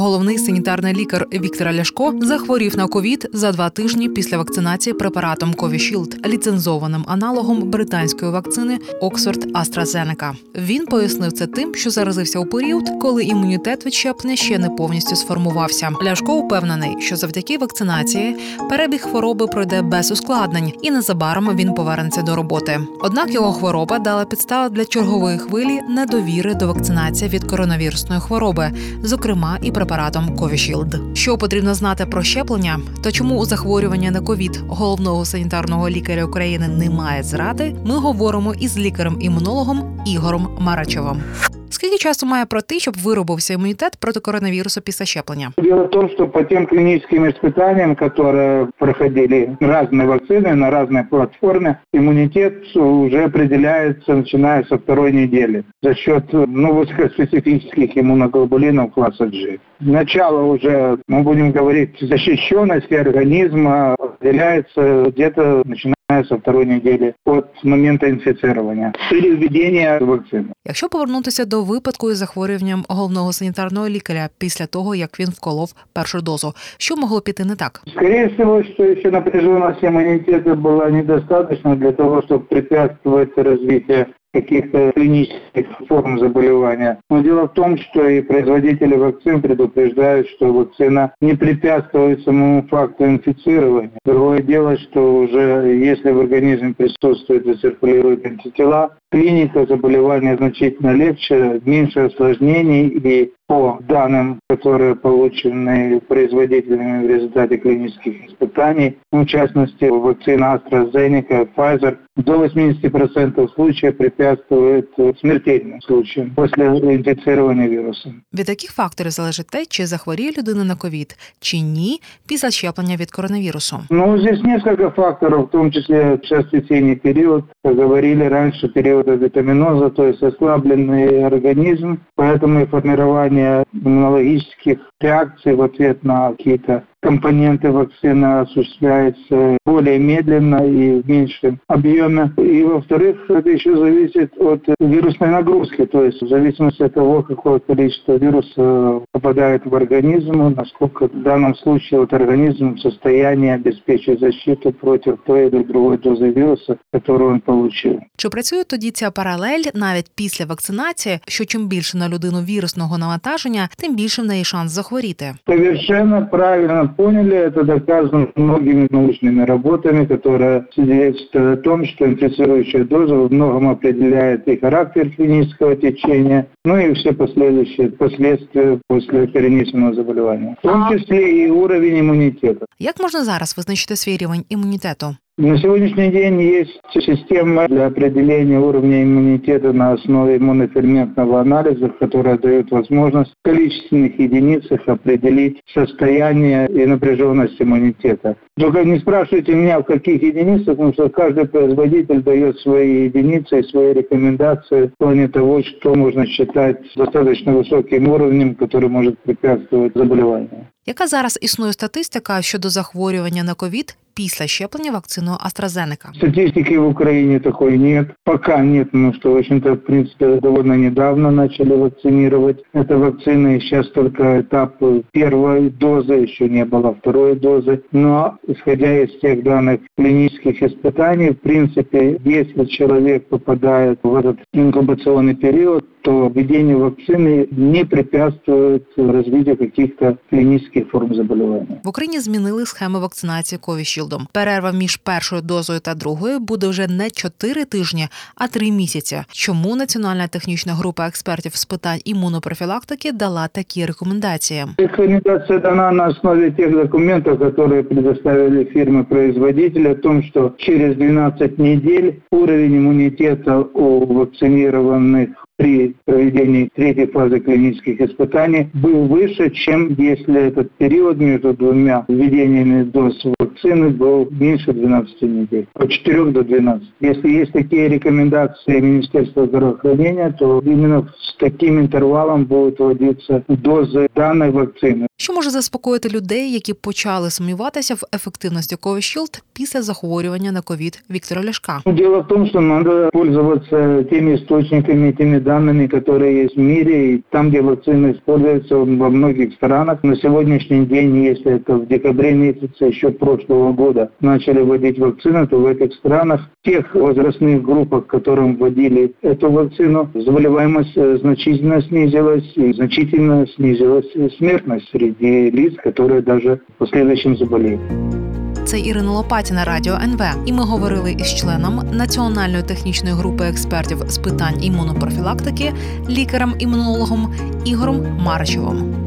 Головний санітарний лікар Віктор Ляшко захворів на ковід за два тижні після вакцинації препаратом Covishield, ліцензованим аналогом британської вакцини Oxford AstraZeneca. Він пояснив це тим, що заразився у період, коли імунітет від щеплення ще не повністю сформувався. Ляшко упевнений, що завдяки вакцинації перебіг хвороби пройде без ускладнень, і незабаром він повернеться до роботи. Однак його хвороба дала підстави для чергової хвилі недовіри до вакцинації від коронавірусної хвороби, зокрема і препаратом Covishield. Що потрібно знати про щеплення, та чому у захворювання на ковід головного санітарного лікаря України немає зради, ми говоримо із лікарем-імунологом Ігорем Марачевим. Скільки часу має пройти, щоб виробився імунітет проти коронавірусу після щеплення? Дело в том, что по тем клиническим испытаниям, которые проходили разные вакцины на разной платформе, иммунитет уже определяется, начиная со второй недели за счет ну, высокоспецифических иммуноглобулинов класса G. Начало уже, мы будем говорить, защищенности организма определяется где-то начиная со второй недели от момента инфицирования или введения вакцины. Якщо повернутися до випадку із захворюванням головного санітарного лікаря після того, як він вколов першу дозу, що могло піти не так? Скорее всего, что еще напряженность иммунитета была недостаточно для того, чтобы препятствовать развитию каких-то клинических форм заболевания. Но дело в том, что и производители вакцин предупреждают, что вакцина не препятствует самому факту инфицирования. Другое дело, что уже если в организме присутствует и циркулируют антитела, клиника заболевания значительно легче, меньше осложнений и по данным, которые получены производителями в результате клинических испытаний, ну, в частности, вакцина AstraZeneca, Pfizer, до 80% случаев препятствует смертельным случаям после инфицирования вирусом. Від яких факторів залежить те, чи захворіє людина на ковід, чи ні, після щеплення від коронавірусу? Ну, здесь несколько факторов, в том числе сейчас весенний период, как говорили раньше, период витаминоза, то есть ослабленный организм, поэтому и формирование иммунологических реакций в ответ на какие-то компоненты вакцины осуществляется более медленно и в меньшем объеме. И, во-вторых, это еще зависит от вирусной нагрузки, то есть в зависимости от того, какое количество вируса попадает в организм, насколько в данном случае вот организм в состоянии обеспечить защиту против той или другой дозы вируса, которую он получил. Чи працює тоді ця паралель навіть після вакцинації, що чим більше на людину вірусного навантаження, тим більше в неї шанс захворіти? Совершенно правильно поняли, это доказано многими научными работами, которые свидетельствуют о том, что инфицирующая доза во многом определяет и характер клинического течения, ну и все последующие последствия после перенесенного заболевания, в том числе и уровень иммунитета. Як можна зараз визначити свій рівень імунітету? На сегодняшний день есть система для определения уровня иммунитета на основе иммуноферментного анализа, которая дает возможность в количественных единицах определить состояние и напряженность иммунитета. Только не спрашивайте меня, в каких единицах, потому что каждый производитель дает свои единицы и свои рекомендации в плане того, что можно считать достаточно высоким уровнем, который может препятствовать заболеванию. Яка зараз існує статистика щодо захворювання на ковід після щеплення вакциною AstraZeneca? Статистики в Украине такой нет. Пока нет, потому что, в общем-то, в принципе, довольно недавно начали вакцинировать. Это вакцина, и сейчас только этап первой дозы, еще не было второй дозы. Но, исходя из тех данных клинических испытаний, в принципе, если человек попадает в этот инкубационный период, то введение вакцины не препятствует развитию каких-то клинических форм заболевания. В Україні змінили схеми вакцинації Ковішілдом. Перерва між першою дозою та другою буде вже не 4 тижні, а 3 місяці. Чому Національна технічна група експертів з питань імунопрофілактики дала такі рекомендації? Рекомендация дана на основе тех документов, которые предоставили фирмы-производители, о том, что через 12 недель уровень иммунитета у вакцинированных при проведении третьей фазы клинических испытаний был выше, чем если этот период между двумя введениями доз вакцины был меньше 12 недель, от 4 до 12. Если есть такие рекомендации Министерства здравоохранения, то именно с таким интервалом будут вводиться дозы данной вакцины Що може заспокоїти людей, які почали сумніватися в ефективності Covishield після захворювання на ковід Віктора Ляшка? Ну, Дело в том, что надо пользоваться теми источниками, теми данными, которые есть в мире, и там, где вакцина используется во многих странах. На сегодняшний день, если это в декабре месяце еще прошлого года начали вводить вакцину, то в этих странах, в тех возрастных группах, которым вводили эту вакцину, заболеваемость э, значительно снизилась, и значительно снизилась э, смертность среди лиц, которые даже в последующем. Це Ірина Лопатіна, Радіо НВ. І ми говорили із членом Національної технічної групи експертів з питань імунопрофілактики, лікарем-імунологом Ігорем Маричевим.